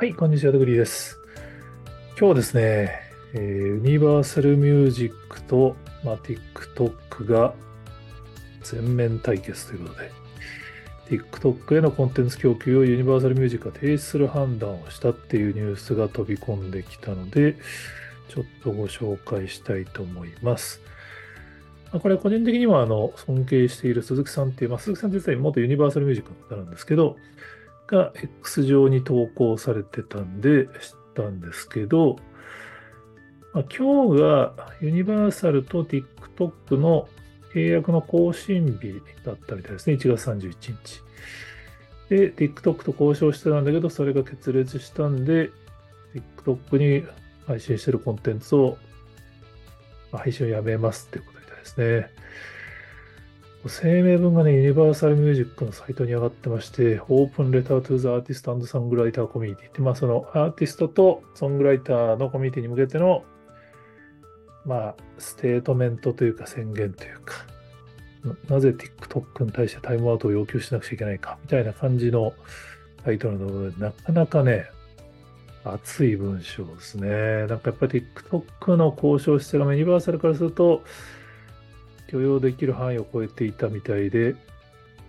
はい、こんにちは、ドグリーです。今日はですね、え、ユニバーサルミュージックと、まあ、TikTok が全面対決ということで、TikTok へのコンテンツ供給をユニバーサルミュージックが停止する判断をしたっていうニュースが飛び込んできたので、ちょっとご紹介したいと思います。これ個人的にはあの尊敬している鈴木さんっていう、まあ、鈴木さん実は元ユニバーサルミュージックの方なんですけど、が X 上に投稿されてたんで知ったんですけど、まあ、今日がユニバーサルと TikTok の契約の更新日だったみたいですね。1月31日。で、TikTok と交渉してたんだけど、それが決裂したんで、TikTok に配信してるコンテンツを、配信をやめますっていうことみたいですね。声明文がね、ユニバーサルミュージックのサイトに上がってまして、Open Letter to the Artist and Songwriter Community って、まあそのアーティストとソングライターのコミュニティに向けての、まあ、ステートメントというか宣言というか、なぜ TikTok に対してタイムアウトを要求しなくちゃいけないかみたいな感じのタイトルの部分で、なかなかね、熱い文章ですね。なんかやっぱり TikTok の交渉姿勢がユニバーサルからすると、許容できる範囲を超えていたみたいで、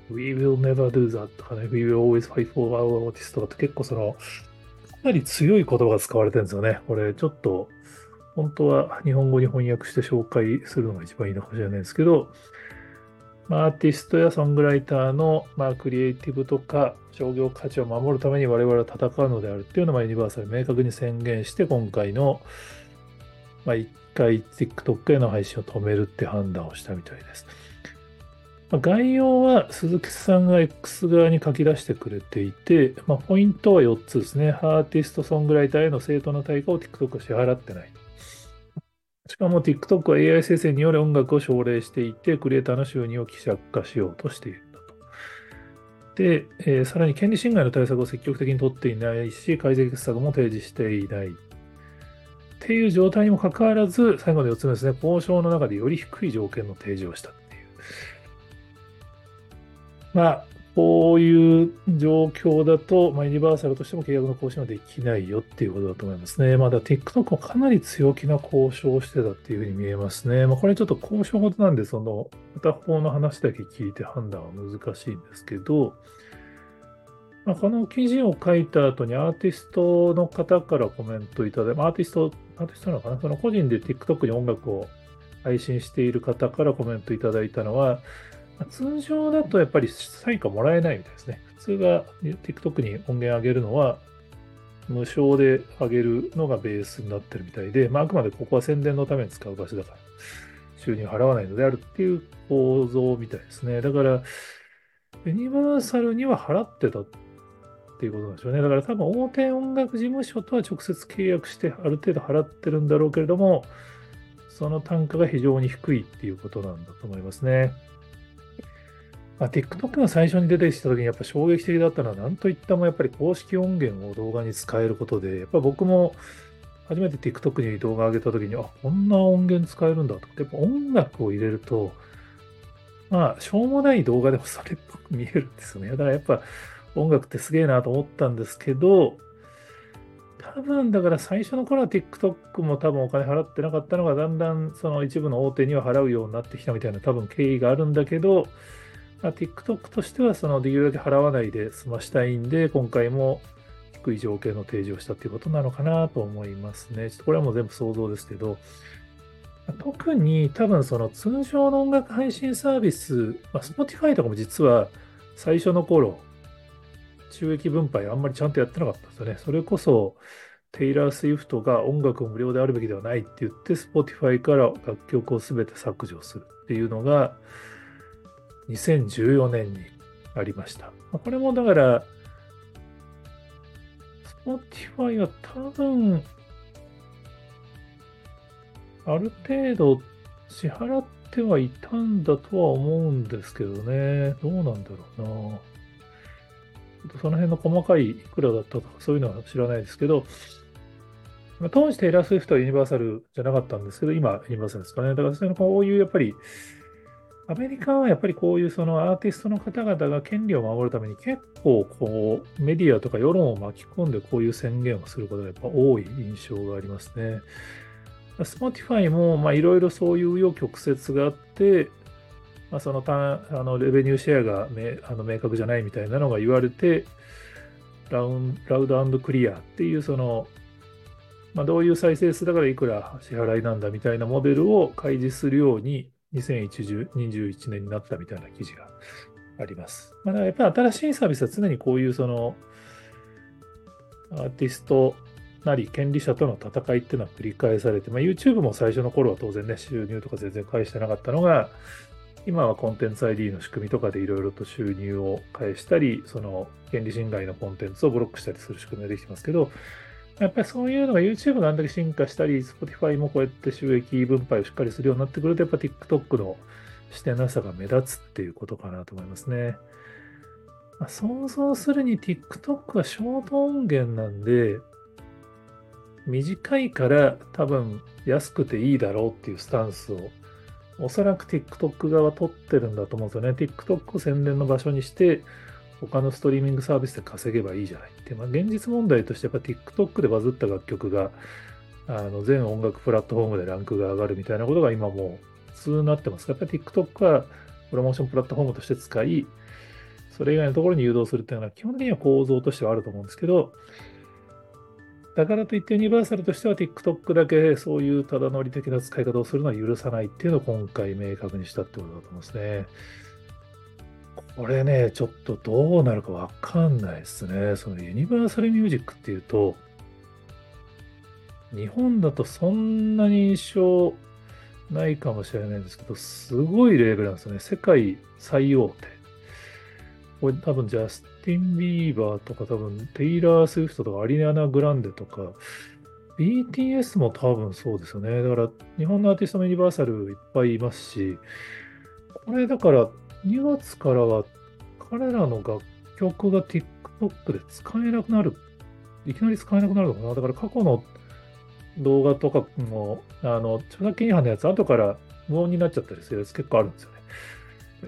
We will never do that とかね、We will always fight for our artist とかって結構その、かなり強い言葉が使われてるんですよね。これちょっと、本当は日本語に翻訳して紹介するのが一番いいのかもしれないですけど、アーティストやソングライターの、まあ、クリエイティブとか商業価値を守るために我々は戦うのであるっていうのをユニバーサル明確に宣言して今回の、まあ、一回 TikTok への配信を止めるって判断をしたみたいです。まあ、概要は鈴木さんが X 側に書き出してくれていて、まあ、ポイントは4つですね。アーティスト、ソングライターへの正当な対価を TikTok は支払ってない。しかも TikTok は AI 生成による音楽を奨励していて、クリエイターの収入を希釈化しようとしていると。で、えー、さらに権利侵害の対策を積極的に取っていないし、改善策も提示していないっていう状態にもかかわらず、最後の4つ目ですね、交渉の中でより低い条件の提示をしたっていう。まあ、こういう状況だと、まあ、ユニバーサルとしても契約の更新はできないよっていうことだと思いますね。まだ TikTok もかなり強気な交渉をしてたっていうふうに見えますね。まあ、これちょっと交渉事なんで、その片方の話だけ聞いて判断は難しいんですけど、まあ、この記事を書いた後にアーティストの方からコメントいただいて、アーティスト、アーティストなのかなその個人で TikTok に音楽を配信している方からコメントいただいたのは、通常だとやっぱりサインがもらえないみたいですね。普通が TikTok に音源上げるのは無償で上げるのがベースになってるみたいで、まあ、あくまでここは宣伝のために使う場所だから収入払わないのであるっていう構造みたいですね。だから、ユニバーサルには払ってたっていうことなんでしょうね。だから多分大手音楽事務所とは直接契約してある程度払ってるんだろうけれども、その単価が非常に低いっていうことなんだと思いますね。まあ、TikTok が最初に出てきた時にやっぱ衝撃的だったのは何といってもやっぱり公式音源を動画に使えることで、やっぱ僕も初めて TikTok に動画上げた時に、あ、こんな音源使えるんだと。やっぱ音楽を入れると、まあ、しょうもない動画でもそれっぽく見えるんですよね。だからやっぱ音楽ってすげえなと思ったんですけど、多分だから最初の頃は TikTok も多分お金払ってなかったのがだんだんその一部の大手には払うようになってきたみたいな多分経緯があるんだけど、まあ、TikTok としてはそのできるだけ払わないで済ましたいんで今回も低い条件の提示をしたっていうことなのかなと思いますね。ちょっとこれはもう全部想像ですけど、特に多分その通常の音楽配信サービス、まあ、Spotify とかも実は最初の頃収益分配あんまりちゃんとやってなかったんですよね。それこそ、テイラー・スウィフトが音楽無料であるべきではないって言って、Spotify から楽曲を全て削除するっていうのが、2014年にありました。これもだから、Spotify は多分、ある程度支払ってはいたんだとは思うんですけどね。どうなんだろうな。その辺の細かいいくらだったとか、そういうのは知らないですけど、当時テイラー・スウィフトはユニバーサルじゃなかったんですけど、今ユニバーサルですかね。だからそういうこういうやっぱりアメリカはやっぱりこういうそのアーティストの方々が権利を守るために結構こうメディアとか世論を巻き込んでこういう宣言をすることがやっぱ多い印象がありますね。Spotify もいろいろそういう紆余曲折があって、まあ、そのたあのレベニューシェアがめあの明確じゃないみたいなのが言われて、ラウンラウドクリアっていうその、まあ、どういう再生数だからいくら支払いなんだみたいなモデルを開示するように2021年になったみたいな記事があります。まあ、やっぱり新しいサービスは常にこういうそのアーティストなり権利者との戦いっていうのは繰り返されて、まあ、YouTube も最初の頃は当然ね、収入とか全然返してなかったのが、今はコンテンツ ID の仕組みとかでいろいろと収入を返したり、その権利侵害のコンテンツをブロックしたりする仕組みができてますけど、やっぱりそういうのが YouTube があんだけ進化したり、Spotify もこうやって収益分配をしっかりするようになってくると、やっぱ TikTok の視点なさが目立つっていうことかなと思いますね。まあ、想像するに TikTok はショート音源なんで、短いから多分安くていいだろうっていうスタンスをおそらく TikTok 側取ってるんだと思うんですよね。TikTok を宣伝の場所にして、他のストリーミングサービスで稼げばいいじゃないって。まあ、現実問題としてやっぱ TikTok でバズった楽曲が、あの全音楽プラットフォームでランクが上がるみたいなことが今もう普通になってますやっぱり TikTok はプロモーションプラットフォームとして使い、それ以外のところに誘導するっていうのは基本的には構造としてはあると思うんですけど、だからといってユニバーサルとしては TikTok だけそういうただ乗り的な使い方をするのは許さないっていうのを今回明確にしたってことだと思いますね。これね、ちょっとどうなるかわかんないですね。そのユニバーサルミュージックっていうと、日本だとそんなに印象ないかもしれないんですけど、すごいレーベルなんですよね。世界最大手。これ多分ジャスティン・ビーバーとか多分テイラー・スウィフトとかアリアナ・グランデとか BTS も多分そうですよね。だから日本のアーティストもユニバーサルいっぱいいますし、これだから2月からは彼らの楽曲が TikTok で使えなくなる。いきなり使えなくなるのかな？だから過去の動画とかも、あの、著作権違反のやつ後から無音になっちゃったりするやつ結構あるんですよ。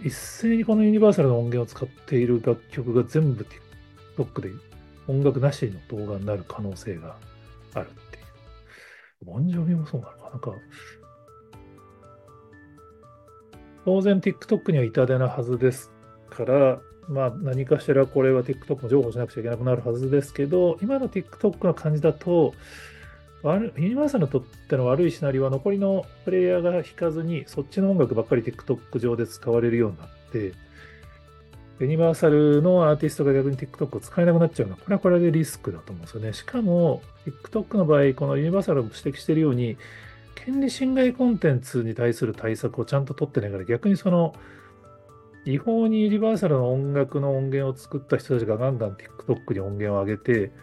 一斉にこのユニバーサルの音源を使っている楽曲が全部 TikTok で音楽なしの動画になる可能性があるっていう。ボンジョビもそうなのかなんか、当然 TikTok には痛手なはずですから、まあ何かしらこれは TikTok も情報しなくちゃいけなくなるはずですけど、今の TikTok の感じだと、ユニバーサルにとっての悪いシナリオは残りのプレイヤーが弾かずに、そっちの音楽ばっかり TikTok 上で使われるようになって、ユニバーサルのアーティストが逆に TikTok を使えなくなっちゃうのは、これはこれでリスクだと思うんですよね。しかも、TikTok の場合、このユニバーサルも指摘しているように、権利侵害コンテンツに対する対策をちゃんと取ってないから、逆にその、違法にユニバーサルの音楽の音源を作った人たちがガンガン TikTok に音源を上げて、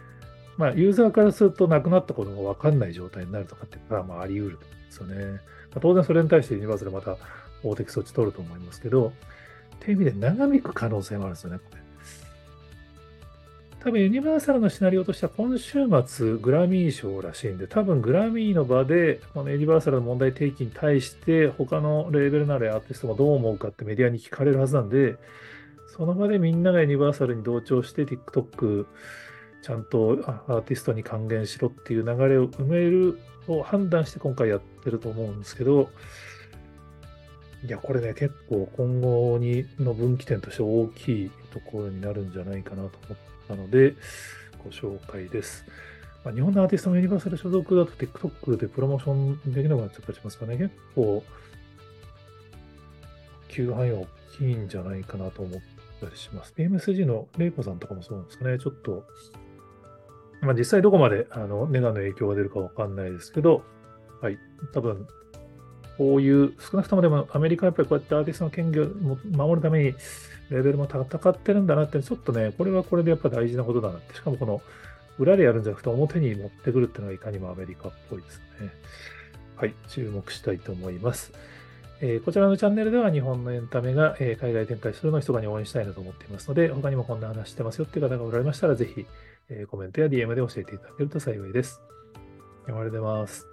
まあ、ユーザーからするとなくなったことが分かんない状態になるとかっていうのは、まあ、あり得るんですよね。まあ、当然それに対してユニバーサルまた法的措置取ると思いますけど、っていう意味で長引く可能性もあるんですよね、これ。多分ユニバーサルのシナリオとしては今週末グラミー賞らしいんで、多分グラミーの場でこのユニバーサルの問題提起に対して他のレーベルなりアーティストがどう思うかってメディアに聞かれるはずなんで、その場でみんながユニバーサルに同調して TikTok ちゃんとアーティストに還元しろっていう流れを埋めるを判断して今回やってると思うんですけど、いや、これね、結構今後にの分岐点として大きいところになるんじゃないかなと思ったので、ご紹介です。まあ、日本のアーティストもユニバーサル所属だと TikTok でプロモーションできなくなっちゃったりしますかね、結構、急範囲は大きいんじゃないかなと思ったりします。PMSG のレイコさんとかもそうなんですかね、ちょっとまあ、実際どこまであのネガの影響が出るかわかんないですけど、はい、多分こういう、少なくともでもアメリカはやっぱりこうやってアーティストの権利を守るためにレベルも戦ってるんだなって、ちょっとね、これはこれでやっぱ大事なことだなって、しかもこの裏でやるんじゃなくて表に持ってくるっていうのがいかにもアメリカっぽいですね。はい、注目したいと思います。えー、こちらのチャンネルでは日本のエンタメが、えー、海外展開するのを密かに応援したいなと思っていますので、他にもこんな話してますよっていう方がおられましたら、ぜひ、えコメントや DM で教えていただけると幸いです。読まれてます。